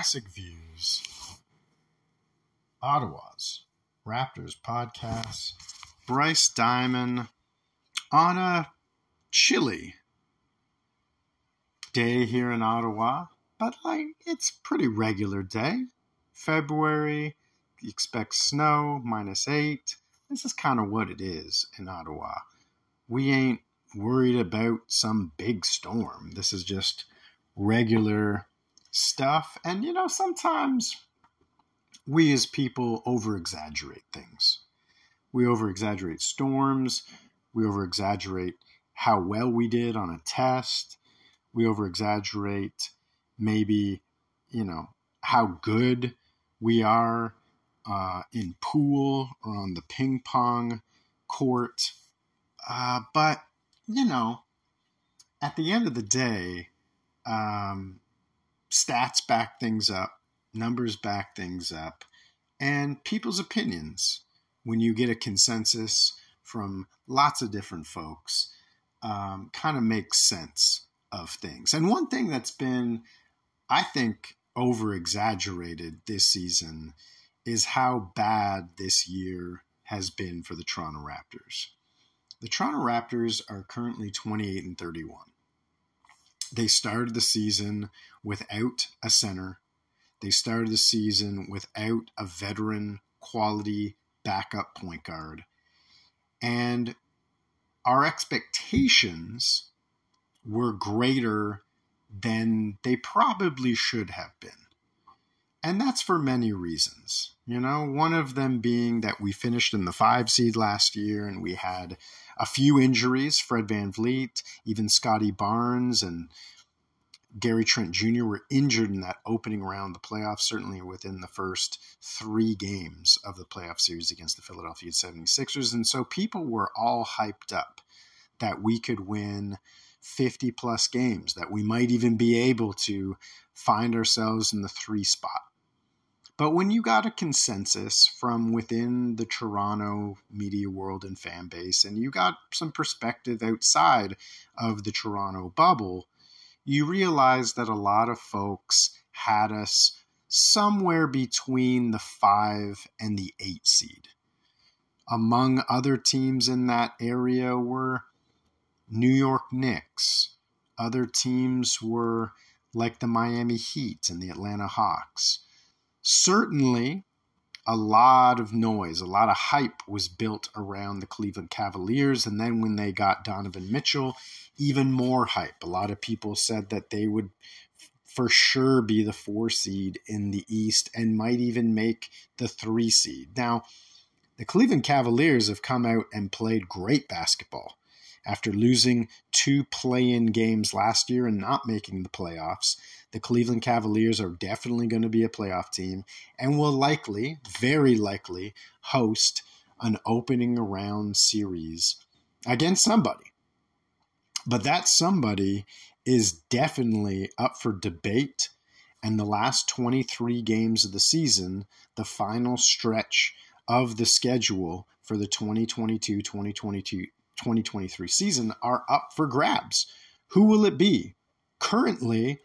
Jurassic Views, Ottawa's Raptors podcast. Bryce Diamond on a chilly day here in Ottawa, but like it's pretty regular day. February, you expect snow, minus eight. This is kind of what it is in Ottawa. We ain't worried about some big storm. This is just regular stuff. And, you know, sometimes we as people over exaggerate things. We over exaggerate storms. We over exaggerate how well we did on a test. We over exaggerate maybe, you know, how good we are uh, in pool or on the ping pong court. Uh, but, you know, at the end of the day, um, stats back things up, numbers back things up, and people's opinions. When you get a consensus from lots of different folks, um, kind of makes sense of things. And one thing that's been, I think, over exaggerated this season is how bad this year has been for the Toronto Raptors. The Toronto Raptors are currently 28 and 31 they started the season without a center. They started the season without a veteran quality backup point guard. And our expectations were greater than they probably should have been. And that's for many reasons. You know, one of them being that we finished in the five seed last year and we had a few injuries. Fred VanVleet, even Scottie Barnes, and Gary Trent Jr. were injured in that opening round of the playoffs, certainly within the first three games of the playoff series against the Philadelphia 76ers. And so people were all hyped up that we could win 50 plus games, that we might even be able to find ourselves in the three spot. But when you got a consensus from within the Toronto media world and fan base, and you got some perspective outside of the Toronto bubble, you realize that a lot of folks had us somewhere between the five and the eight seed. Among other teams in that area were New York Knicks. Other teams were like the Miami Heat and the Atlanta Hawks certainly a lot of noise, a lot of hype was built around the Cleveland Cavaliers. And then when they got Donovan Mitchell, even more hype. A lot of people said that they would for sure be the four seed in the East and might even make the three seed. Now, the Cleveland Cavaliers have come out and played great basketball. After losing two play in games last year and not making the playoffs, the Cleveland Cavaliers are definitely going to be a playoff team and will likely, very likely, host an opening round series against somebody. But that somebody is definitely up for debate. And the last 23 games of the season, the final stretch of the schedule for the 2022 2022 2023 season are up for grabs. Who will it be? Currently,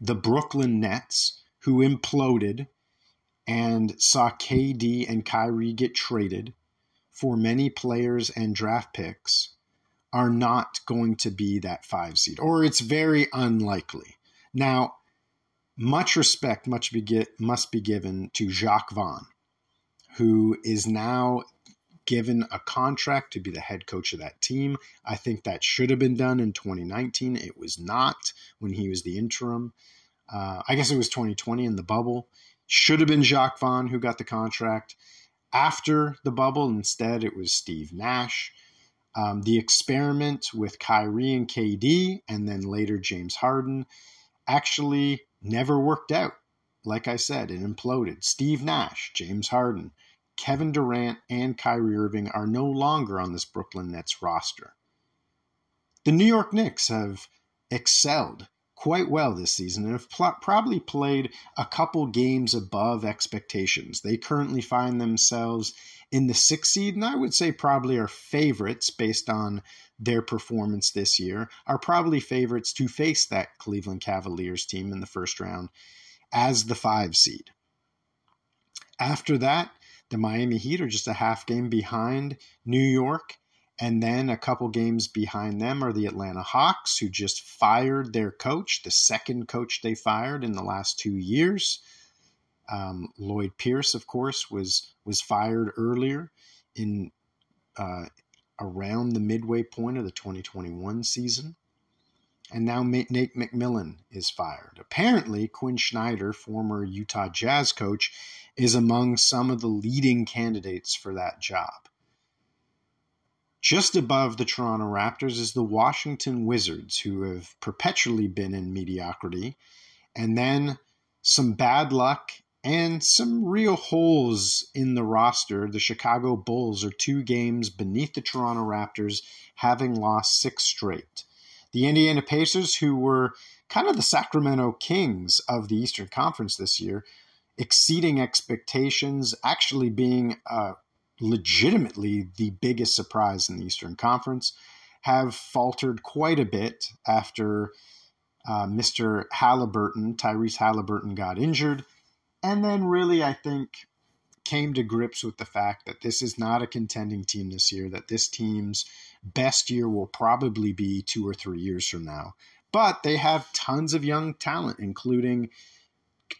the Brooklyn Nets, who imploded and saw KD and Kyrie get traded for many players and draft picks, are not going to be that five seed, or it's very unlikely. Now, much respect much be, must be given to Jacque Vaughn, who is now given a contract to be the head coach of that team. I think that should have been done in 2019. It was not when he was the interim. Uh, I guess it was 2020 in the bubble. Should have been Jacque Vaughn who got the contract after the bubble. Instead, it was Steve Nash. Um, the experiment with Kyrie and KD, and then later James Harden, actually never worked out. Like I said, it imploded. Steve Nash, James Harden, Kevin Durant, and Kyrie Irving are no longer on this Brooklyn Nets roster. The New York Knicks have excelled quite well this season and have pl- probably played a couple games above expectations. They currently find themselves in the sixth seed, and I would say probably are favorites based on their performance this year, are probably favorites to face that Cleveland Cavaliers team in the first round as the five seed. After that, the Miami Heat are just a half game behind New York. And then a couple games behind them are the Atlanta Hawks, who just fired their coach, the second coach they fired in the last two years. Um, Lloyd Pierce, of course, was was fired earlier in uh, around the midway point of the 2021 season. And now Nate McMillan is fired. Apparently, Quin Snyder, former Utah Jazz coach, is among some of the leading candidates for that job. Just above the Toronto Raptors is the Washington Wizards, who have perpetually been in mediocrity. And then some bad luck and some real holes in the roster. The Chicago Bulls are two games beneath the Toronto Raptors, having lost six straight. The Indiana Pacers, who were kind of the Sacramento Kings of the Eastern Conference this year, exceeding expectations, actually being uh, legitimately the biggest surprise in the Eastern Conference, have faltered quite a bit after uh, Mr. Halliburton, Tyrese Halliburton, got injured. And then, really, I think came to grips with the fact that this is not a contending team this year, that this team's best year will probably be two or three years from now. But they have tons of young talent, including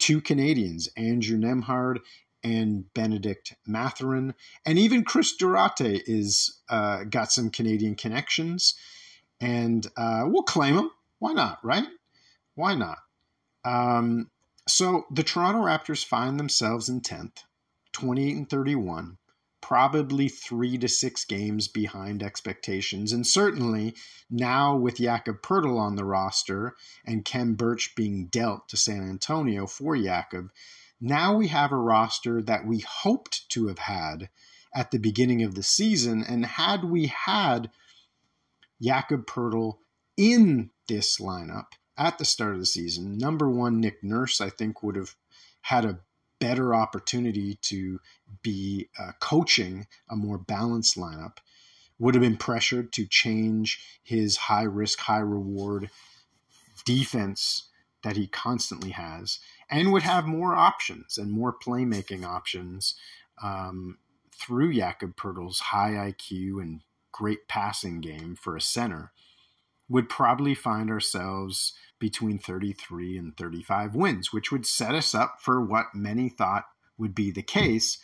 two Canadians, Andrew Nembhard and Benedict Mathurin, and even Chris Duarte is uh, got some Canadian connections, and uh, we'll claim him. Why not? Right? Why not? Um, so the Toronto Raptors find themselves in tenth, twenty-eight and thirty-one probably three to six games behind expectations. And certainly now with Jakob Poeltl on the roster and Khem Birch being dealt to San Antonio for Jakob, now we have a roster that we hoped to have had at the beginning of the season. And had we had Jakob Poeltl in this lineup at the start of the season, number one, Nick Nurse, I think, would have had a better opportunity to be uh, coaching a more balanced lineup, would have been pressured to change his high risk, high reward defense that he constantly has, and would have more options and more playmaking options um, through Jakob Poeltl's high IQ and great passing game for a center, would probably find ourselves between 33 and 35 wins, which would set us up for what many thought would be the case.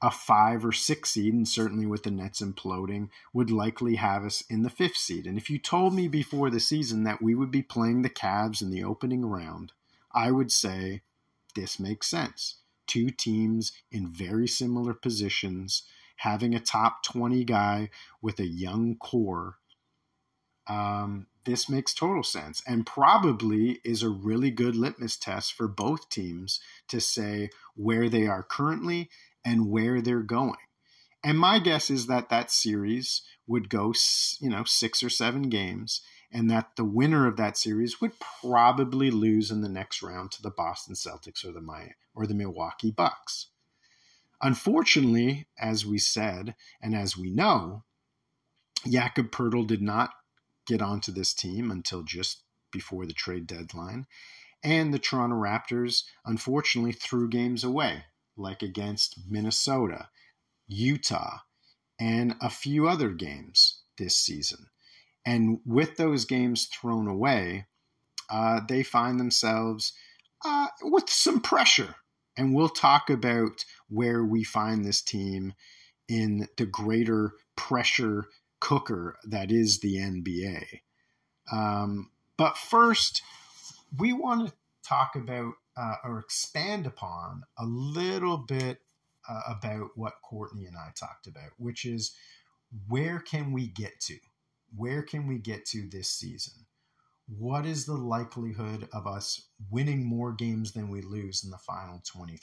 A five or six seed, and certainly with the Nets imploding, would likely have us in the fifth seed. And if you told me before the season that we would be playing the Cavs in the opening round, I would say this makes sense. Two teams in very similar positions, having a top 20 guy with a young core. Um, this makes total sense and probably is a really good litmus test for both teams to say where they are currently and where they're going. And my guess is that that series would go, you know, six or seven games, and that the winner of that series would probably lose in the next round to the Boston Celtics or the Miami, or the Milwaukee Bucks. Unfortunately, as we said and as we know, Jakob Poeltl did not get onto this team until just before the trade deadline. And the Toronto Raptors, unfortunately, threw games away, like against Minnesota, Utah, and a few other games this season. And with those games thrown away, uh, they find themselves uh, with some pressure. And we'll talk about where we find this team in the greater pressure cooker that is the NBA. Um, but first, we want to talk about uh, or expand upon a little bit uh, about what Courtney and I talked about, which is where can we get to? Where can we get to this season? What is the likelihood of us winning more games than we lose in the final 23?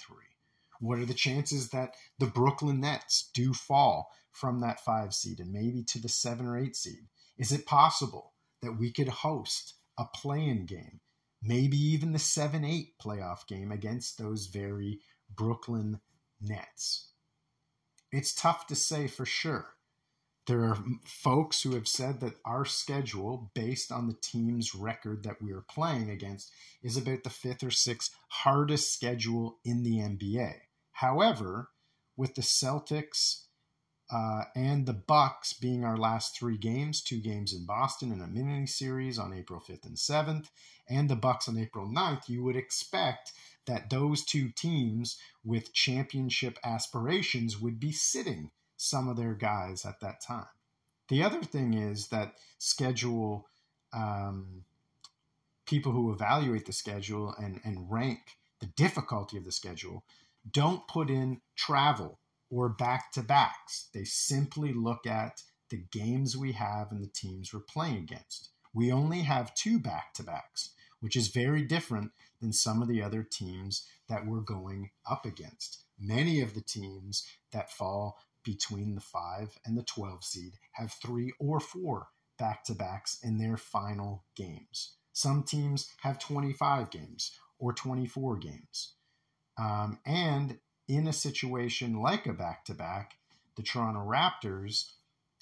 What are the chances that the Brooklyn Nets do fall from that five seed and maybe to the seven or eight seed? Is it possible that we could host a play in game, maybe even the 7 8 playoff game against those very Brooklyn Nets? It's tough to say for sure. There are folks who have said that our schedule, based on the team's record that we are playing against, is about the fifth or sixth hardest schedule in the NBA. However, with the Celtics uh, and the Bucks being our last three games, two games in Boston and a mini series on April 5th and 7th, and the Bucks on April 9th, you would expect that those two teams with championship aspirations would be sitting some of their guys at that time. The other thing is that schedule um, people who evaluate the schedule and, and rank the difficulty of the schedule don't put in travel or back to backs. They simply look at the games we have and the teams we're playing against. We only have two back to backs, which is very different than some of the other teams that we're going up against. Many of the teams that fall between the 5 and the 12 seed have three or four back to backs in their final games. Some teams have 25 games or 24 games. Um, and in a situation like a back to back, the Toronto Raptors,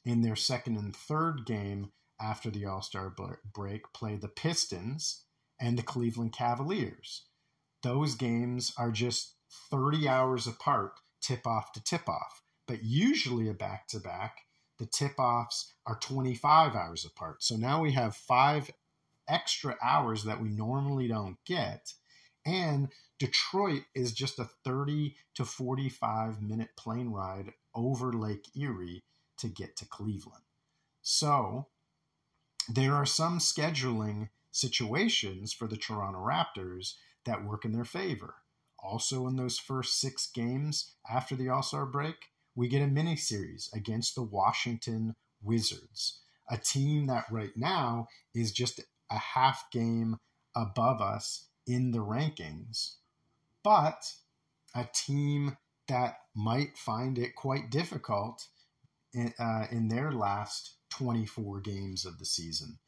in their second and third game after the All Star break, play the Pistons and the Cleveland Cavaliers. Those games are just 30 hours apart, tip off to tip off. But usually a back to back, the tip offs are 25 hours apart. So now we have five extra hours that we normally don't get. And Detroit is just a 30 to 45 minute plane ride over Lake Erie to get to Cleveland. So there are some scheduling situations for the Toronto Raptors that work in their favor. Also, in those first six games after the All Star break, we get a mini series against the Washington Wizards, a team that right now is just a half game above us in the rankings, but a team that might find it quite difficult in, uh, in their last 24 games of the season.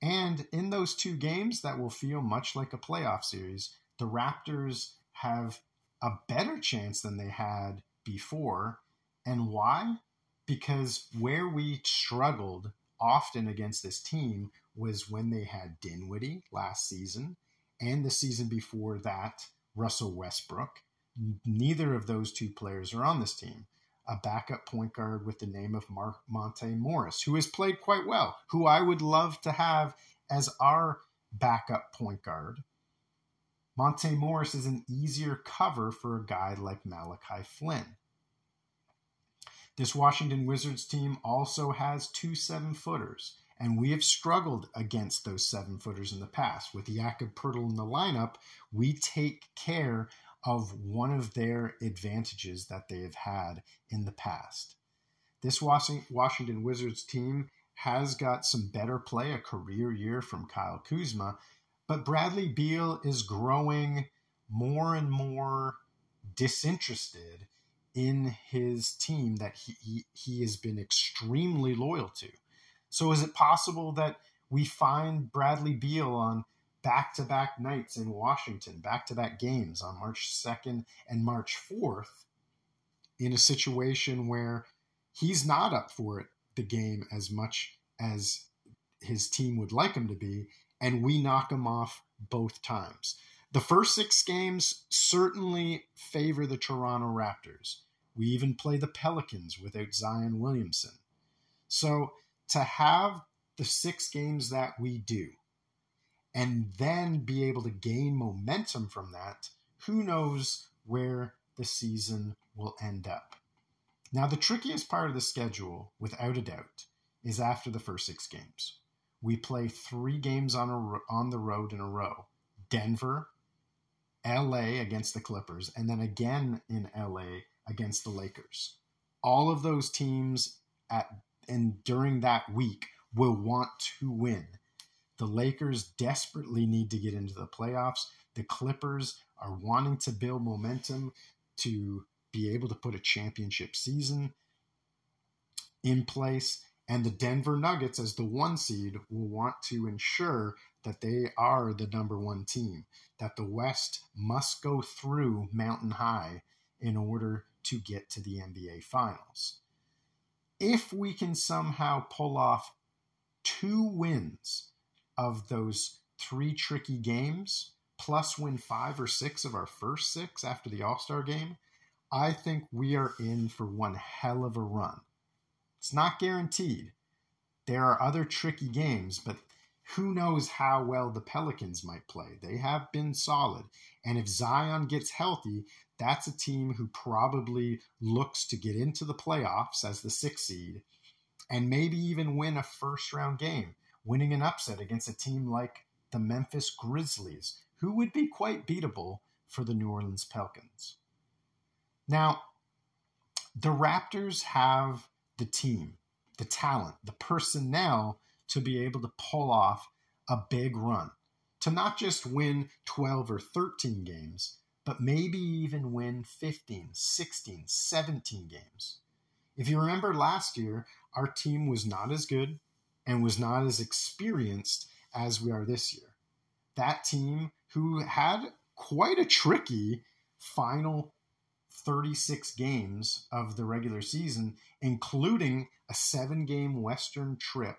And in those two games that will feel much like a playoff series, the Raptors have a better chance than they had before. And why? Because where we struggled often against this team was when they had Dinwiddie last season and the season before that, Russell Westbrook. Neither of those two players are on this team. A backup point guard with the name of Mark Monte Morris, who has played quite well, who I would love to have as our backup point guard. Monte Morris is an easier cover for a guy like Malachi Flynn. This Washington Wizards team also has two seven footers and we have struggled against those seven footers in the past. With Jakob Poeltl in the lineup, we take care of one of their advantages that they have had in the past. This Washington Wizards team has got some better play, a career year from Kyle Kuzma, but Bradley Beal is growing more and more disinterested in his team that he, he, he has been extremely loyal to. So is it possible that we find Bradley Beal on back to back nights in Washington, back to back games on March 2nd and March 4th in a situation where he's not up for it, the game as much as his team would like him to be, and we knock him off both times. The first six games certainly favor the Toronto Raptors. We even play the Pelicans without Zion Williamson. So to have the six games that we do and then be able to gain momentum from that, who knows where the season will end up. Now, the trickiest part of the schedule, without a doubt, is after the first six games. We play three games on, a, on the road in a row Denver, LA against the Clippers, and then again in LA against the Lakers. All of those teams at and during that week will want to win. The Lakers desperately need to get into the playoffs. The Clippers are wanting to build momentum to be able to put a championship season in place. And the Denver Nuggets, as the one seed, will want to ensure that they are the number one team, that the West must go through Mountain High in order to get to the NBA Finals. If we can somehow pull off two wins of those three tricky games, plus win five or six of our first six after the All Star game, I think we are in for one hell of a run. It's not guaranteed. There are other tricky games, but who knows how well the Pelicans might play? They have been solid. And if Zion gets healthy, that's a team who probably looks to get into the playoffs as the sixth seed and maybe even win a first round game, winning an upset against a team like the Memphis Grizzlies, who would be quite beatable for the New Orleans Pelicans. Now, the Raptors have the team, the talent, the personnel to be able to pull off a big run, to not just win 12 or 13 games, but maybe even win 15, 16, 17 games. If you remember last year, our team was not as good and was not as experienced as we are this year. That team, who had quite a tricky final 36 games of the regular season, including a seven game Western trip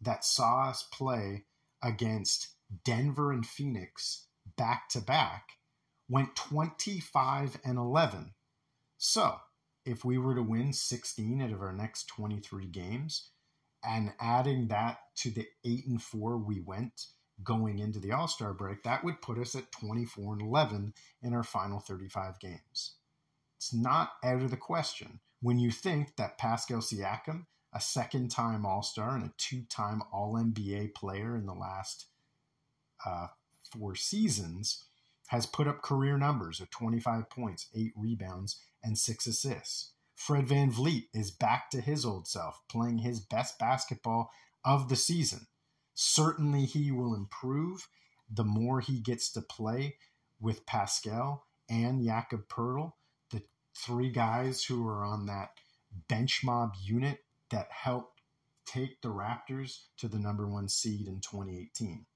that saw us play against Denver and Phoenix back to back, went 25 and 11. So, if we were to win 16 out of our next 23 games, and adding that to the 8 and 4 we went going into the All Star break, that would put us at 24 and 11 in our final 35 games. It's not out of the question when you think that Pascal Siakam, a second time All Star and a two time All NBA player in the last uh, four seasons, has put up career numbers of 25 points, eight rebounds, and six assists. Fred Van VanVleet is back to his old self, playing his best basketball of the season. Certainly, he will improve the more he gets to play with Pascal and Jakob Poeltl, the three guys who are on that bench mob unit that helped take the Raptors to the number one seed in 2018.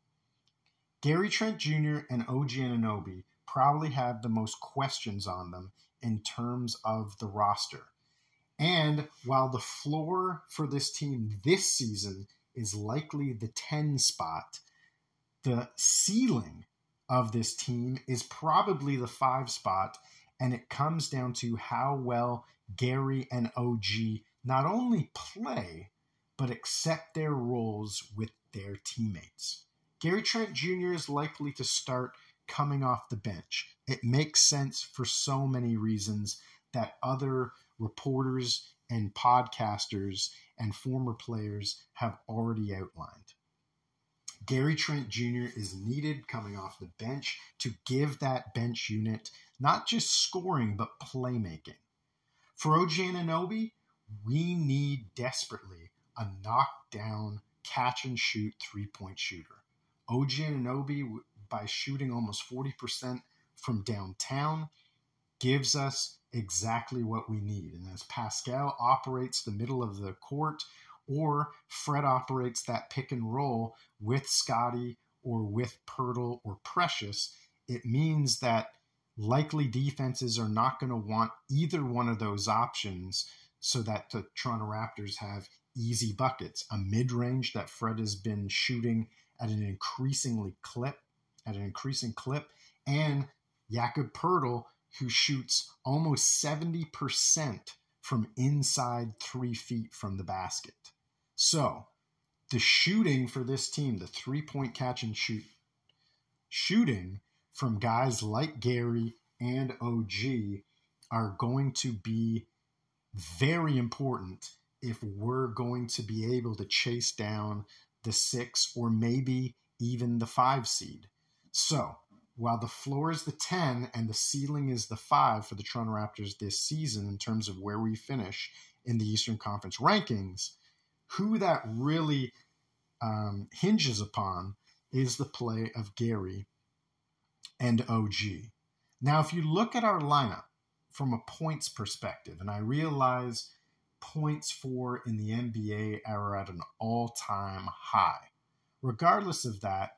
Gary Trent Jr. and OG Anunoby probably have the most questions on them in terms of the roster. And while the floor for this team this season is likely the 10 spot, the ceiling of this team is probably the 5 spot. And it comes down to how well Gary and OG not only play, but accept their roles with their teammates. Gary Trent Jr. is likely to start coming off the bench. It makes sense for so many reasons that other reporters and podcasters and former players have already outlined. Gary Trent Jr. is needed coming off the bench to give that bench unit not just scoring, but playmaking. For OG Anunoby, we need desperately a knockdown, catch and shoot three point shooter. OG Anunoby, by shooting almost 40% from downtown, gives us exactly what we need. And as Pascal operates the middle of the court, or Fred operates that pick and roll with Scottie or with Poeltl or Precious, it means that likely defenses are not going to want either one of those options so that the Toronto Raptors have easy buckets. A mid range that Fred has been shooting at an increasingly clip, at an increasing clip, and Jakob Poeltl, who shoots almost 70% from inside three feet from the basket. So, the shooting for this team, the three point catch and shoot shooting from guys like Gary and OG are going to be very important if we're going to be able to chase down the six, or maybe even the five seed. So, while the floor is the 10 and the ceiling is the 5 for the Toronto Raptors this season in terms of where we finish in the Eastern Conference rankings, who that really um, hinges upon is the play of Gary and OG. Now, if you look at our lineup from a points perspective, and I realize points for in the NBA are at an all time high. Regardless of that,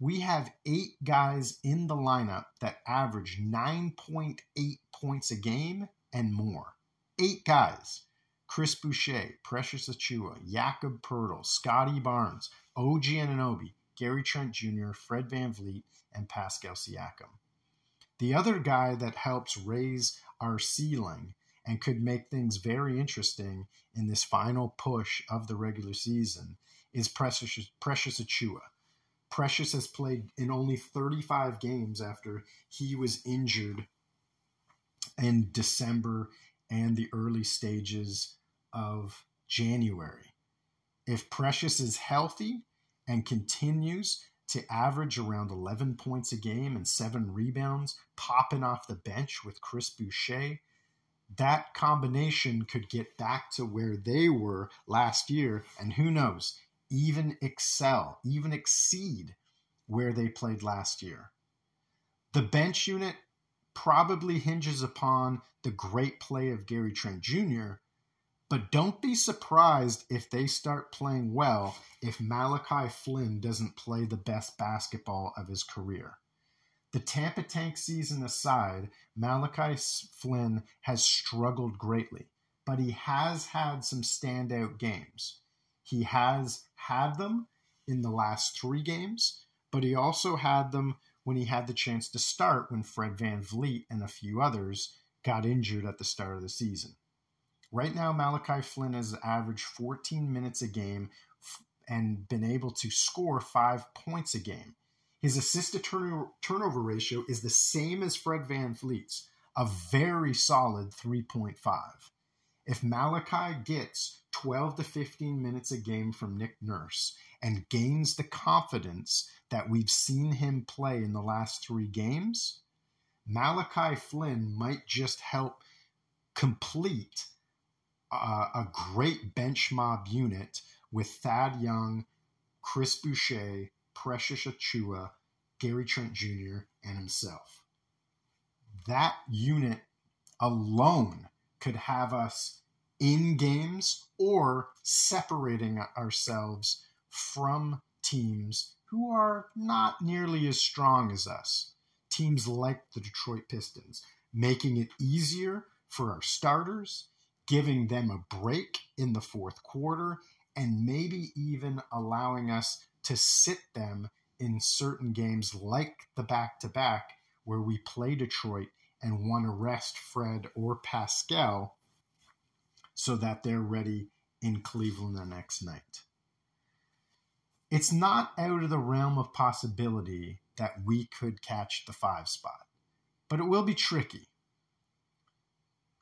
we have eight guys in the lineup that average 9.8 points a game and more. Eight guys. Chris Boucher, Precious Achiuwa, Jakob Poeltl, Scottie Barnes, OG Anunoby, Gary Trent Jr., Fred VanVleet, and Pascal Siakam. The other guy that helps raise our ceiling and could make things very interesting in this final push of the regular season is Precious, Precious Achiuwa. Precious has played in only 35 games after he was injured in December and the early stages of January. If Precious is healthy and continues to average around 11 points a game and seven rebounds, popping off the bench with Chris Boucher, that combination could get back to where they were last year. And who knows, even excel, even exceed where they played last year. The bench unit probably hinges upon the great play of Gary Trent Jr., but don't be surprised if they start playing well if Malachi Flynn doesn't play the best basketball of his career. The Tampa Tank season aside, Malachi Flynn has struggled greatly, but he has had some standout games. He has had them in the last three games, but he also had them when he had the chance to start when Fred VanVleet and a few others got injured at the start of the season. Right now, Malachi Flynn has averaged 14 minutes a game and been able to score five points a game. His assist to turnover ratio is the same as Fred VanVleet's, a very solid 3.5. If Malachi gets 12 to 15 minutes a game from Nick Nurse and gains the confidence that we've seen him play in the last three games, Malachi Flynn might just help complete a great bench mob unit with Thad Young, Chris Boucher, Precious Achiuwa, Gary Trent Jr., and himself. That unit alone could have us in games or separating ourselves from teams who are not nearly as strong as us. Teams like the Detroit Pistons, making it easier for our starters, giving them a break in the fourth quarter, and maybe even allowing us to sit them in certain games like the back to back where we play Detroit and want to rest Fred or Pascal so that they're ready in Cleveland the next night. It's not out of the realm of possibility that we could catch the five spot, but it will be tricky.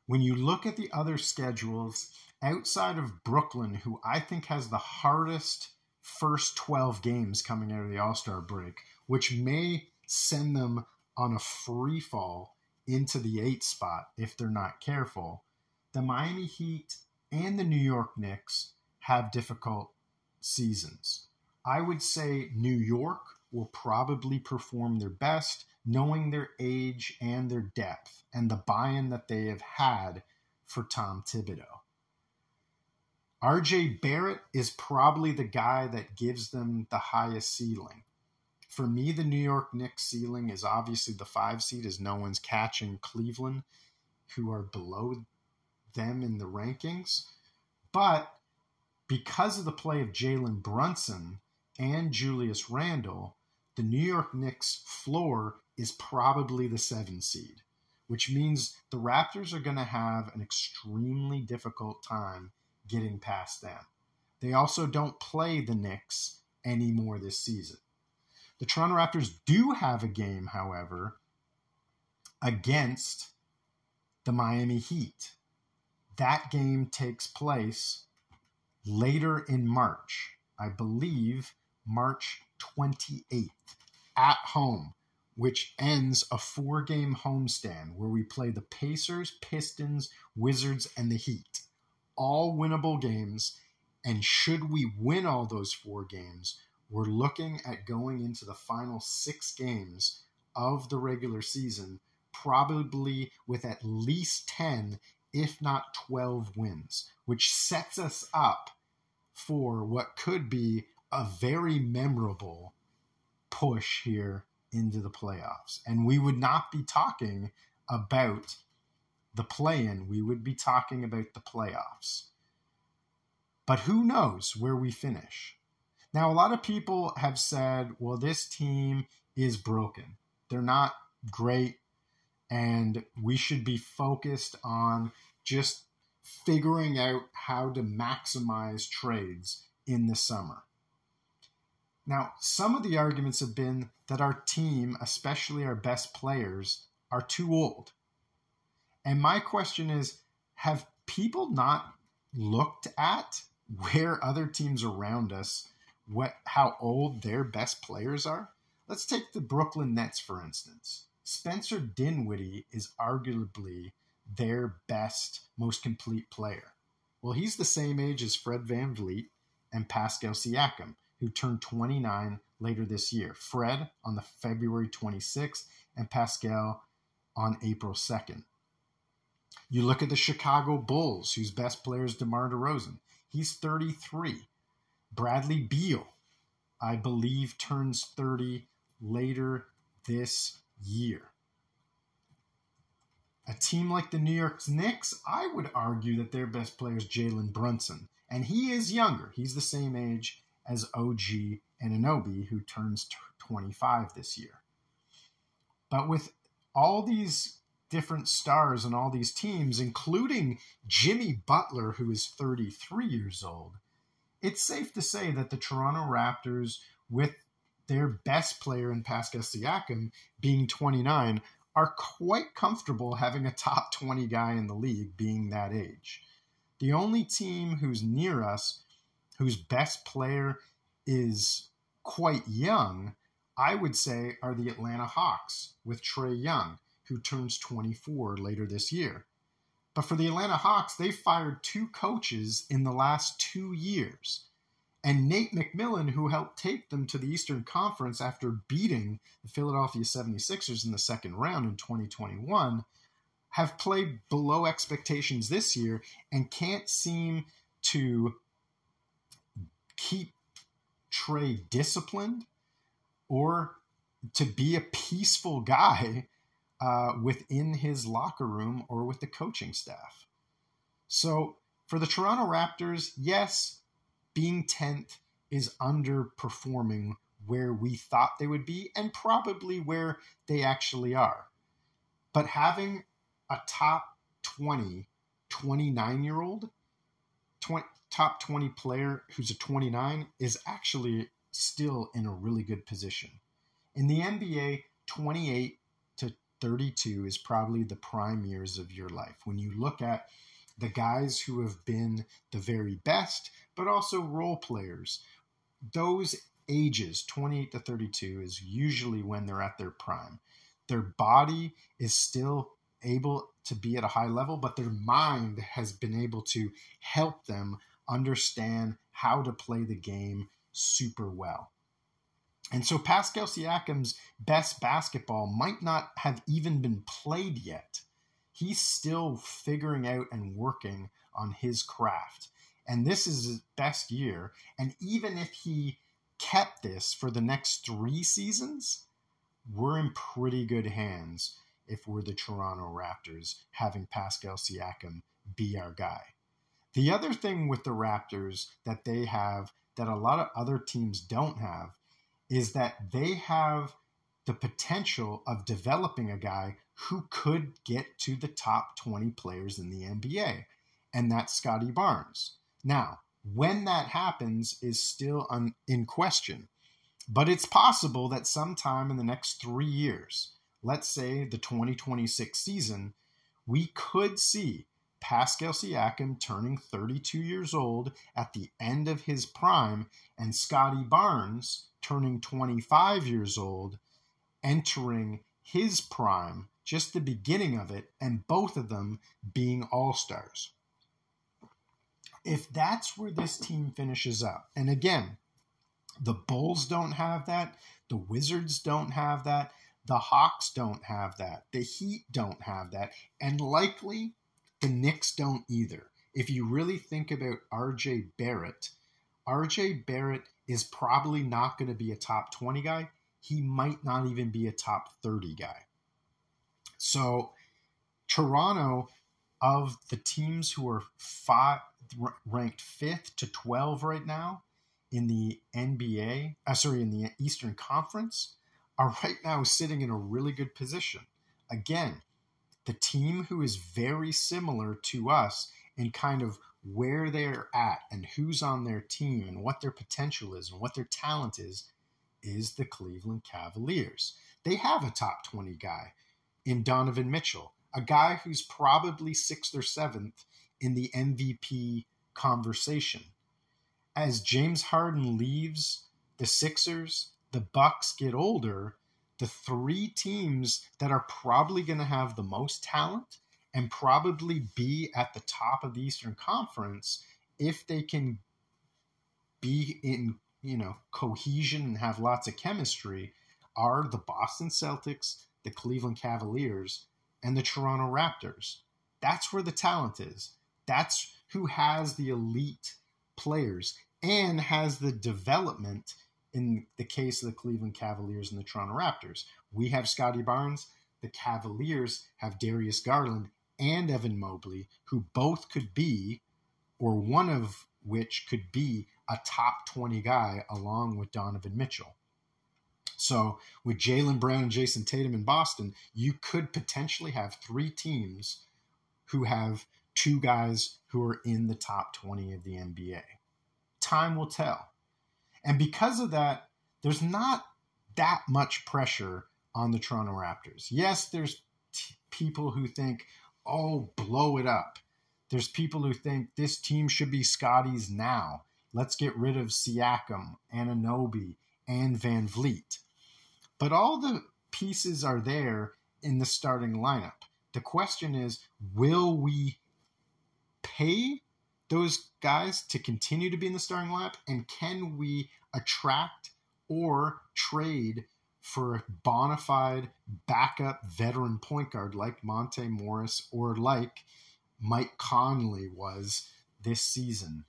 When you look at the other schedules outside of Brooklyn, who I think has the hardest first 12 games coming out of the All Star break, which may send them on a free fall into the eight spot if they're not careful. The Miami Heat and the New York Knicks have difficult seasons. I would say New York will probably perform their best, knowing their age and their depth and the buy in that they have had for Tom Thibodeau. RJ Barrett is probably the guy that gives them the highest ceiling. For me, the New York Knicks ceiling is obviously the five seed, as no one's catching Cleveland, who are below them in the rankings. But because of the play of Jalen Brunson and Julius Randle, the New York Knicks floor is probably the seven seed, which means the Raptors are going to have an extremely difficult time getting past them. They also don't play the Knicks anymore this season. The Toronto Raptors do have a game, however, against the Miami Heat. That game takes place later in March, I believe March 28th, at home, which ends a four game homestand where we play the Pacers, Pistons, Wizards, and the Heat all winnable games. And should we win all those four games, we're looking at going into the final six games of the regular season, probably with at least 10, if not 12 wins, which sets us up for what could be a very memorable push here into the playoffs. And we would not be talking about the play in, we would be talking about the playoffs. But who knows where we finish? Now, a lot of people have said, well, this team is broken. They're not great, and we should be focused on just figuring out how to maximize trades in the summer. Now, some of the arguments have been that our team, especially our best players, are too old. And my question is have people not looked at where other teams around us what how old their best players are? Let's take the Brooklyn Nets for instance. Spencer Dinwiddie is arguably their best, most complete player. Well, he's the same age as Fred Van VanVleet and Pascal Siakam, who turned 29 later this year. Fred on the February 26th and Pascal on April 2nd. You look at the Chicago Bulls, whose best player is DeMar DeRozan. He's 33. Bradley Beal, I believe, turns 30 later this year. A team like the New York Knicks, I would argue that their best player is Jalen Brunson. And he is younger. He's the same age as OG Anunoby, who turns 25 this year. But with all these different stars and all these teams, including Jimmy Butler, who is 33 years old, it's safe to say that the Toronto Raptors, with their best player in Pascal Siakam being 29, are quite comfortable having a top 20 guy in the league being that age. The only team who's near us, whose best player is quite young, I would say, are the Atlanta Hawks with Trae Young, who turns 24 later this year. But for the Atlanta Hawks, they fired two coaches in the last two years. And Nate McMillan, who helped take them to the Eastern Conference after beating the Philadelphia 76ers in the second round in 2021, have played below expectations this year and can't seem to keep Trae disciplined or to be a peaceful guy uh, within his locker room or with the coaching staff. So for the Toronto Raptors, yes, being 10th is underperforming where we thought they would be and probably where they actually are. But having a top 20, 29 year old, 20, top 20 player who's a 29 is actually still in a really good position. In the NBA, 28 32 is probably the prime years of your life. When you look at the guys who have been the very best, but also role players, those ages, 28 to 32, is usually when they're at their prime. Their body is still able to be at a high level, but their mind has been able to help them understand how to play the game super well. And so Pascal Siakam's best basketball might not have even been played yet. He's still figuring out and working on his craft. And this is his best year. And even if he kept this for the next three seasons, we're in pretty good hands if we're the Toronto Raptors, having Pascal Siakam be our guy. The other thing with the Raptors that they have that a lot of other teams don't have is that they have the potential of developing a guy who could get to the top 20 players in the NBA, and that's Scottie Barnes. Now, when that happens is still un- in question, but it's possible that sometime in the next three years, let's say the 2026 season, we could see Pascal Siakam turning 32 years old at the end of his prime and Scottie Barnes turning 25 years old, entering his prime, just the beginning of it, and both of them being all stars. If that's where this team finishes up, and again, the Bulls don't have that, the Wizards don't have that, the Hawks don't have that, the Heat don't have that, and likely the Knicks don't either. If you really think about RJ Barrett, RJ Barrett is probably not going to be a top 20 guy. He might not even be a top 30 guy. So, Toronto, of the teams who are five, ranked fifth to 12 right now in the NBA, uh, sorry, in the Eastern Conference, are right now sitting in a really good position. Again, the team who is very similar to us in kind of where they're at and who's on their team and what their potential is and what their talent is is the Cleveland Cavaliers. They have a top 20 guy in Donovan Mitchell, a guy who's probably sixth or seventh in the MVP conversation. As James Harden leaves the Sixers, the Bucks get older, the three teams that are probably going to have the most talent and probably be at the top of the Eastern Conference if they can be in, you know, cohesion and have lots of chemistry are the Boston Celtics, the Cleveland Cavaliers, and the Toronto Raptors. That's where the talent is. That's who has the elite players and has the development in the case of the Cleveland Cavaliers and the Toronto Raptors. We have Scottie Barnes. The Cavaliers have Darius Garland and Evan Mobley, who both could be, or one of which could be, a top 20 guy along with Donovan Mitchell. So, with Jaylen Brown and Jayson Tatum in Boston, you could potentially have three teams who have two guys who are in the top 20 of the NBA. Time will tell. And because of that, there's not that much pressure on the Toronto Raptors. Yes, there's t- people who think, oh, blow it up. There's people who think this team should be Scottie's now. Let's get rid of Siakam, Anunoby, and VanVleet. But all the pieces are there in the starting lineup. The question is, will we pay those guys to continue to be in the starting lineup? And can we attract or trade for a bona fide backup veteran point guard like Monte Morris or like Mike Conley was this season?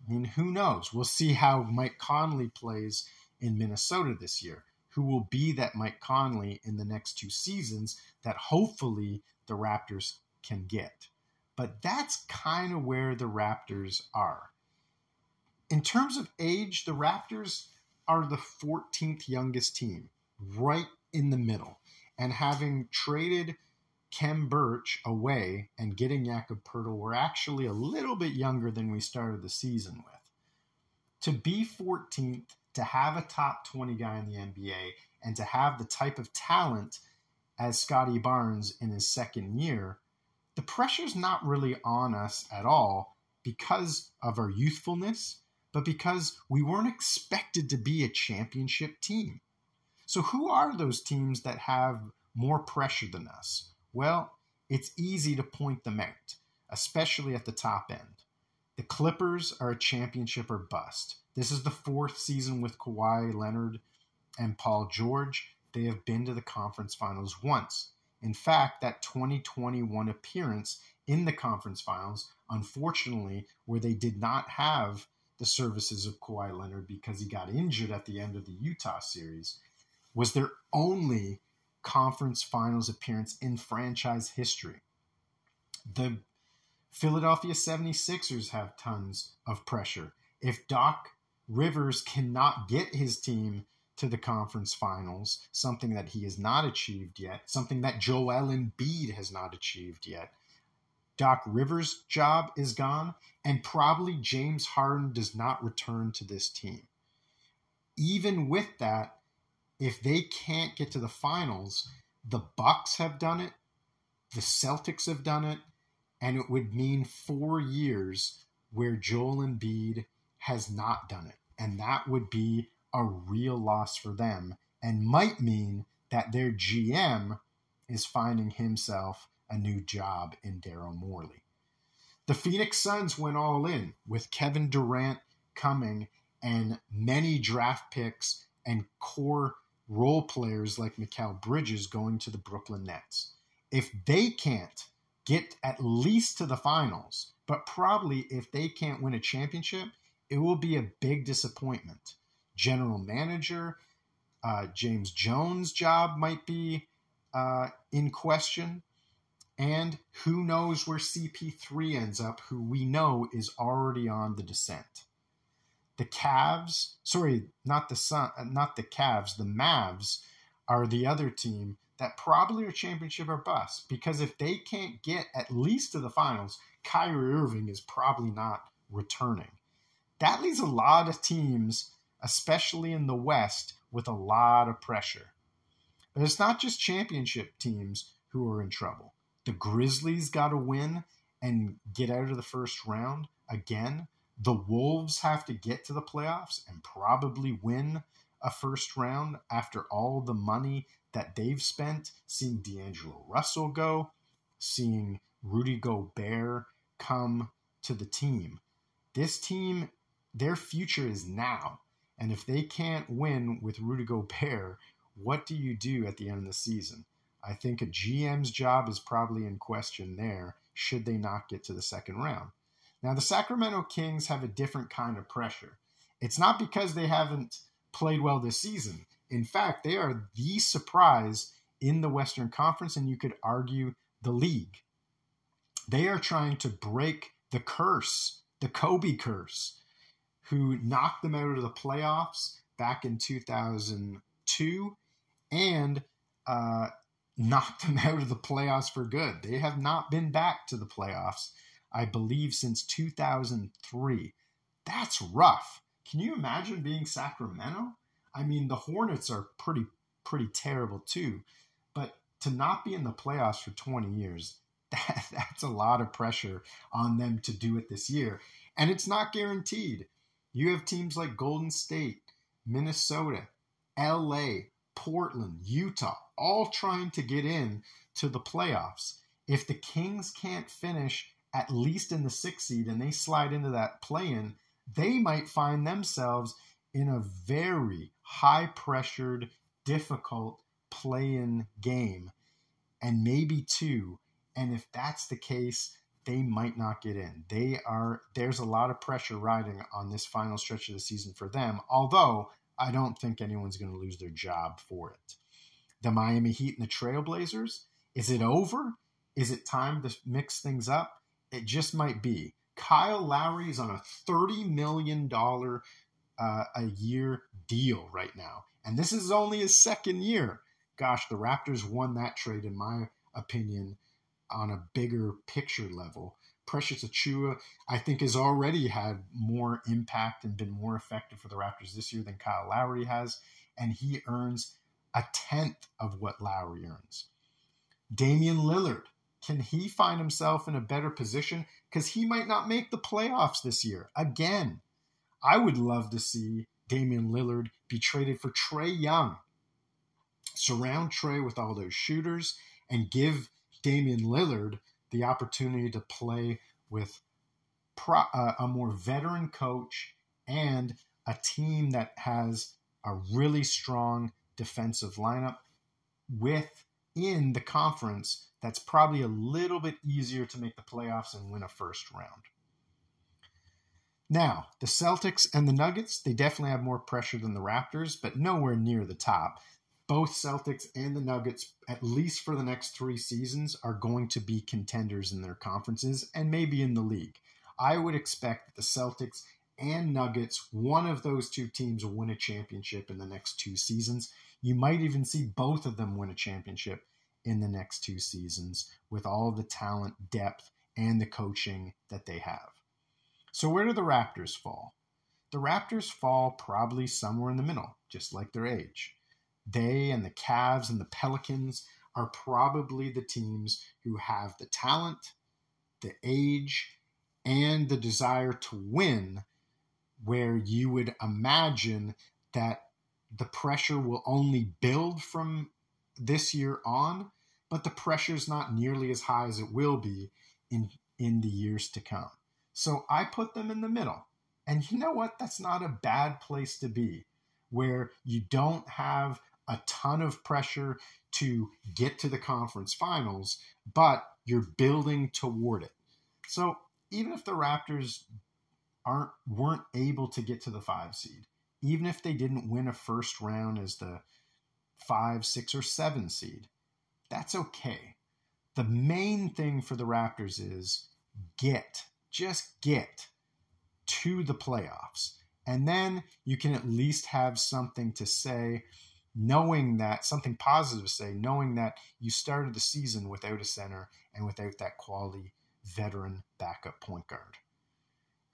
I mean, who knows? We'll see how Mike Conley plays in Minnesota this year. Who will be that Mike Conley in the next two seasons that hopefully the Raptors can get? But that's kind of where the Raptors are. In terms of age, the Raptors are the 14th youngest team, right in the middle. And having traded Khem Birch away and getting Jakob Poeltl, we're actually a little bit younger than we started the season with. To be 14th, to have a top 20 guy in the NBA, and to have the type of talent as Scottie Barnes in his second year the pressure's not really on us at all because of our youthfulness, but because we weren't expected to be a championship team. So, who are those teams that have more pressure than us? Well, it's easy to point them out, especially at the top end. The Clippers are a championship or bust. This is the fourth season with Kawhi Leonard and Paul George. They have been to the conference finals once. In fact, that 2021 appearance in the conference finals, unfortunately, where they did not have the services of Kawhi Leonard because he got injured at the end of the Utah series, was their only conference finals appearance in franchise history. The Philadelphia 76ers have tons of pressure. If Doc Rivers cannot get his team to the conference finals, something that he has not achieved yet, something that Joel Embiid has not achieved yet. Doc Rivers' job is gone, and probably James Harden does not return to this team. Even with that, if they can't get to the finals, the Bucks have done it, the Celtics have done it, and it would mean four years where Joel Embiid has not done it. And that would be a real loss for them and might mean that their GM is finding himself a new job in Daryl Morey. The Phoenix Suns went all in with Kevin Durant coming and many draft picks and core role players like Mikal Bridges going to the Brooklyn Nets. If they can't get at least to the finals, but probably if they can't win a championship, it will be a big disappointment. General manager uh, James Jones' job might be uh, in question. And who knows where CP3 ends up, who we know is already on the descent. The Cavs, sorry, not the Sun, uh, not the Cavs, the Mavs are the other team that probably are championship or bust because if they can't get at least to the finals, Kyrie Irving is probably not returning. That leaves a lot of teams, especially in the West, with a lot of pressure. But it's not just championship teams who are in trouble. The Grizzlies got to win and get out of the first round again. The Wolves have to get to the playoffs and probably win a first round after all the money that they've spent seeing D'Angelo Russell go, seeing Rudy Gobert come to the team. This team, their future is now. And if they can't win with Rudy Gobert, what do you do at the end of the season? I think a GM's job is probably in question there, should they not get to the second round. Now, the Sacramento Kings have a different kind of pressure. It's not because they haven't played well this season. In fact, they are the surprise in the Western Conference, and you could argue the league. They are trying to break the curse, the Kobe curse, who knocked them out of the playoffs back in 2002 and uh, knocked them out of the playoffs for good. They have not been back to the playoffs, I believe, since 2003. That's rough. Can you imagine being Sacramento? I mean, the Hornets are pretty pretty terrible too, but to not be in the playoffs for 20 years, that, that's a lot of pressure on them to do it this year. And it's not guaranteed. You have teams like Golden State, Minnesota, LA, Portland, Utah, all trying to get in to the playoffs. If the Kings can't finish at least in the sixth seed and they slide into that play in, they might find themselves in a very high pressured, difficult play in game, and maybe two. And if that's the case, they might not get in. They are there's a lot of pressure riding on this final stretch of the season for them. Although I don't think anyone's going to lose their job for it. The Miami Heat and the Trailblazers, is it over? Is it time to mix things up? It just might be. Kyle Lowry is on a $30 million uh, a year deal right now. And this is only his second year. Gosh, the Raptors won that trade, in my opinion, on a bigger picture level. Precious Achiuwa, I think, has already had more impact and been more effective for the Raptors this year than Kyle Lowry has, and he earns a tenth of what Lowry earns. Damian Lillard, can he find himself in a better position? Because he might not make the playoffs this year again. I would love to see Damian Lillard be traded for Trae Young. Surround Trae with all those shooters and give Damian Lillard the opportunity to play with pro, uh, a more veteran coach and a team that has a really strong defensive lineup within the conference that's probably a little bit easier to make the playoffs and win a first round. Now, the Celtics and the Nuggets, they definitely have more pressure than the Raptors, but nowhere near the top. Both Celtics and the Nuggets, at least for the next three seasons, are going to be contenders in their conferences and maybe in the league. I would expect that the Celtics and Nuggets, one of those two teams will win a championship in the next two seasons. You might even see both of them win a championship in the next two seasons with all the talent, depth, and the coaching that they have. So, where do the Raptors fall? The Raptors fall probably somewhere in the middle, just like their age. They and the Cavs and the Pelicans are probably the teams who have the talent, the age, and the desire to win, where you would imagine that the pressure will only build from this year on, but the pressure is not nearly as high as it will be in in the years to come. So I put them in the middle. And you know what? That's not a bad place to be, where you don't have a ton of pressure to get to the conference finals, but you're building toward it. So even if the Raptors aren't weren't able to get to the five seed, even if they didn't win a first round as the five, six, or seven seed, that's okay. The main thing for the Raptors is get, just get to the playoffs. And then you can at least have something to say, knowing that something positive to say, knowing that you started the season without a center and without that quality veteran backup point guard.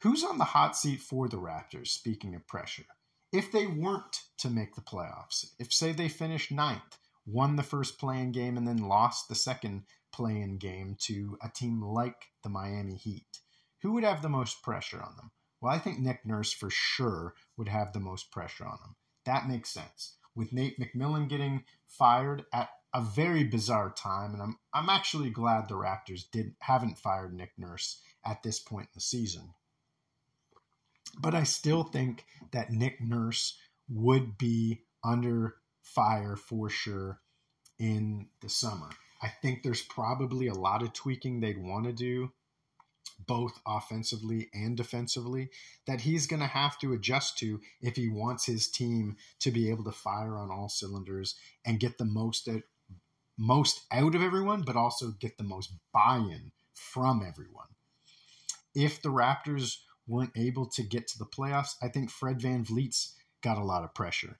Who's on the hot seat for the Raptors, speaking of pressure? If they weren't to make the playoffs, if, say, they finished ninth, won the first play-in game, and then lost the second play-in game to a team like the Miami Heat, who would have the most pressure on them? Well, I think Nick Nurse for sure would have the most pressure on them. That makes sense. With Nate McMillan getting fired at a very bizarre time, and I'm I'm actually glad the Raptors did haven't fired Nick Nurse at this point in the season. But I still think that Nick Nurse would be under fire for sure in the summer. I think there's probably a lot of tweaking they'd want to do both offensively and defensively that he's going to have to adjust to if he wants his team to be able to fire on all cylinders and get the most out, most out of everyone but also get the most buy-in from everyone. If the Raptors weren't able to get to the playoffs, I think Fred Van VanVleet's got a lot of pressure.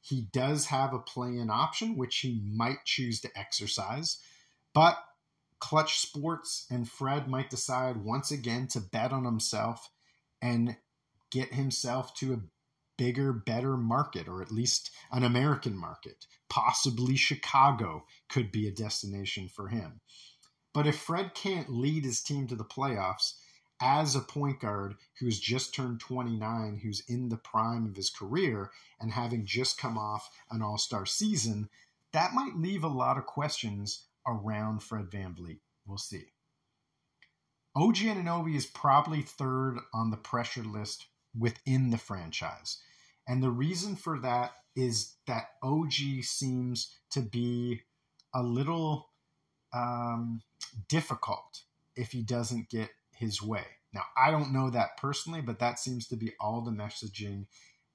He does have a play-in option which he might choose to exercise, but Clutch Sports and Fred might decide once again to bet on himself and get himself to a bigger, better market, or at least an American market. Possibly Chicago could be a destination for him. But if Fred can't lead his team to the playoffs as a point guard who's just turned 29, who's in the prime of his career, and having just come off an all star season, that might leave a lot of questions around Fred VanVleet. We'll see. OG Anunoby is probably third on the pressure list within the franchise. And the reason for that is that OG seems to be a little um, difficult if he doesn't get his way. Now, I don't know that personally, but that seems to be all the messaging,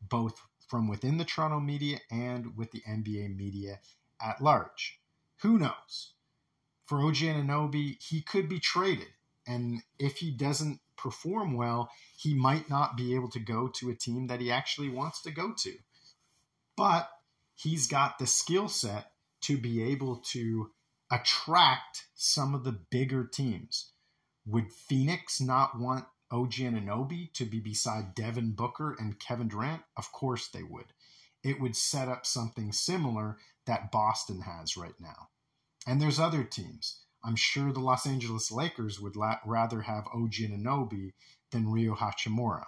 both from within the Toronto media and with the NBA media at large. Who knows? For OG Anunoby, he could be traded. And if he doesn't perform well, he might not be able to go to a team that he actually wants to go to. But he's got the skill set to be able to attract some of the bigger teams. Would Phoenix not want OG Anunoby to be beside Devin Booker and Kevin Durant? Of course they would. It would set up something similar that Boston has right now. And there's other teams. I'm sure the Los Angeles Lakers would la- rather have OG Anunoby than Rui Hachimura.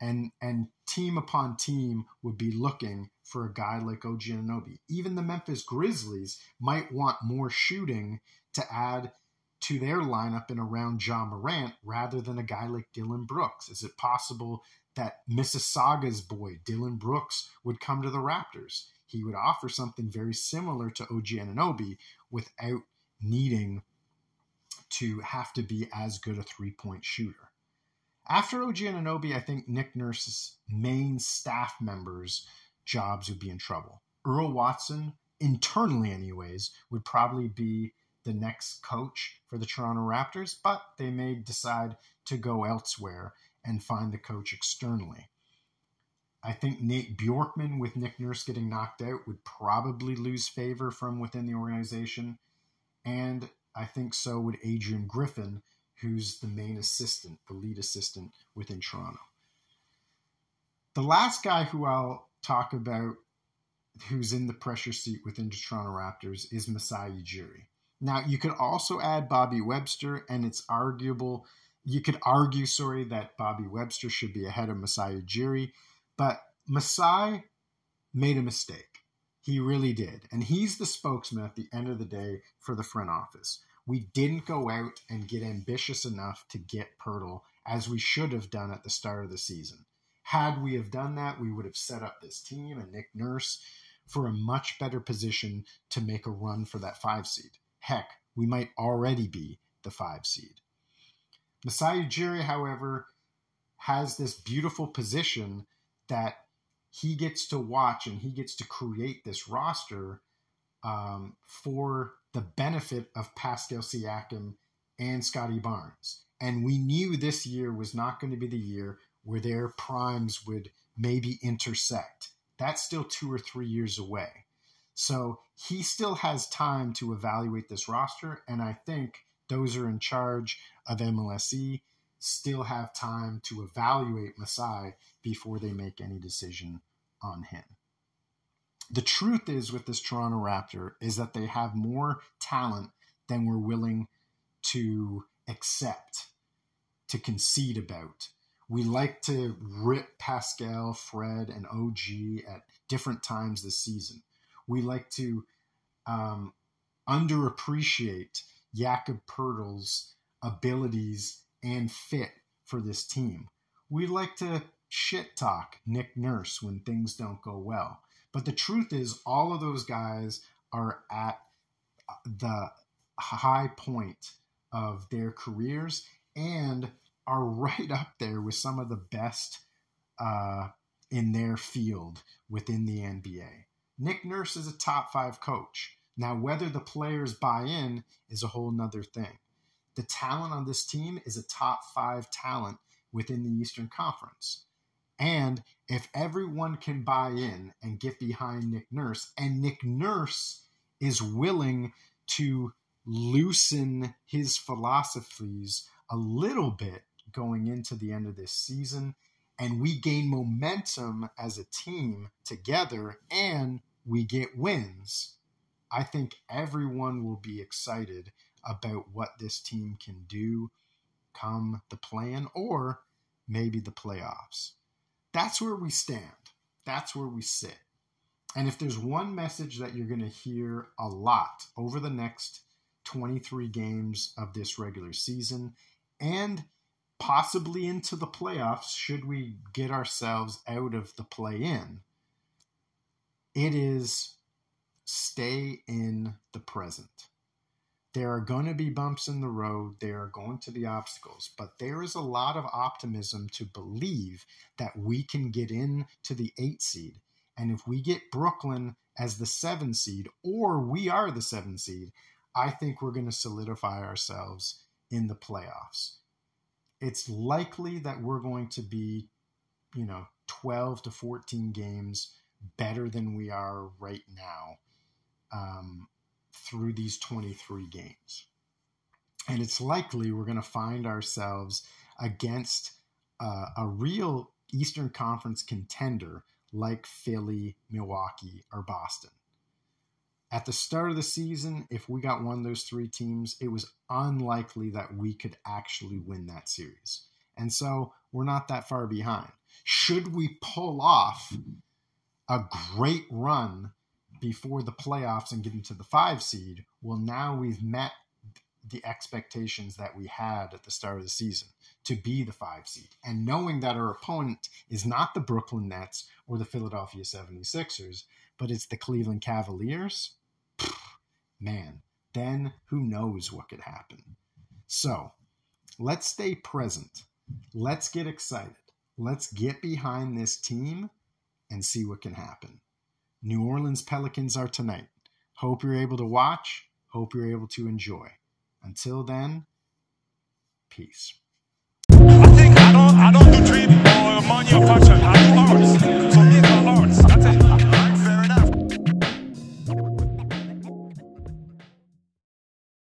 And, and team upon team would be looking for a guy like OG Anunoby. Even the Memphis Grizzlies might want more shooting to add to their lineup and around Ja Morant rather than a guy like Dillon Brooks. Is it possible that Mississauga's boy, Dillon Brooks, would come to the Raptors? He would offer something very similar to OG Anunoby without needing to have to be as good a three point shooter. After OG Anunoby, I think Nick Nurse's main staff members' jobs would be in trouble. Earl Watson, internally, anyways, would probably be the next coach for the Toronto Raptors, but they may decide to go elsewhere and find the coach externally. I think Nate Bjorkman, with Nick Nurse getting knocked out, would probably lose favor from within the organization. And I think so would Adrian Griffin, who's the main assistant, the lead assistant within Toronto. The last guy who I'll talk about who's in the pressure seat within the Toronto Raptors is Masai Ujiri. Now, you could also add Bobby Webster, and it's arguable, you could argue, sorry, that Bobby Webster should be ahead of Masai Ujiri but Masai made a mistake. He really did. And he's the spokesman at the end of the day for the front office. we didn't go out and get ambitious enough to get Poeltl as we should have done at the start of the season. Had we have done that, we would have set up this team and Nick Nurse for a much better position to make a run for that five seed. Heck, we might already be the five seed. Masai Ujiri, however, has this beautiful position that he gets to watch and he gets to create this roster um, for the benefit of Pascal Siakam and Scottie Barnes. And we knew this year was not going to be the year where their primes would maybe intersect. That's still two or three years away. So he still has time to evaluate this roster. And I think those are in charge of MLSE still have time to evaluate Masai before they make any decision on him. The truth is with this Toronto Raptor is that they have more talent than we're willing to accept, to concede about. We like to rip Pascal, Fred, and OG at different times this season. We like to um, underappreciate Jakob Poeltl's abilities and fit for this team. We like to shit talk Nick Nurse when things don't go well. But the truth is, all of those guys are at the high point of their careers and are right up there with some of the best uh, in their field within the NBA. Nick Nurse is a top five coach. Now, whether the players buy in is a whole nother thing. The talent on this team is a top five talent within the Eastern Conference. And if everyone can buy in and get behind Nick Nurse, and Nick Nurse is willing to loosen his philosophies a little bit going into the end of this season, and we gain momentum as a team together and we get wins, I think everyone will be excited about what this team can do come the plan or maybe the playoffs. That's where we stand. That's where we sit. And if there's one message that you're going to hear a lot over the next 23 games of this regular season and possibly into the playoffs, should we get ourselves out of the play in, it is stay in the present. There are going to be bumps in the road. There are going to be obstacles, but there is a lot of optimism to believe that we can get in to the eight seed. And if we get Brooklyn as the seven seed, or we are the seven seed, I think we're going to solidify ourselves in the playoffs. It's likely that we're going to be, you know, 12 to 14 games better than we are right now. Um, through these 23 games. And it's likely we're going to find ourselves against uh, a real Eastern Conference contender like Philly, Milwaukee, or Boston. At the start of the season, if we got one of those three teams, it was unlikely that we could actually win that series. And so we're not that far behind. Should we pull off a great run before the playoffs and getting to the five seed, well, now we've met the expectations that we had at the start of the season to be the five seed. And knowing that our opponent is not the Brooklyn Nets or the Philadelphia 76ers, but it's the Cleveland Cavaliers, man, then who knows what could happen. So let's stay present. Let's get excited. Let's get behind this team and see what can happen. New Orleans Pelicans are tonight. Hope you're able to watch. Hope you're able to enjoy. Until then, peace. I think I don't, I don't do or money or. I do arts. Me, arts. That's it.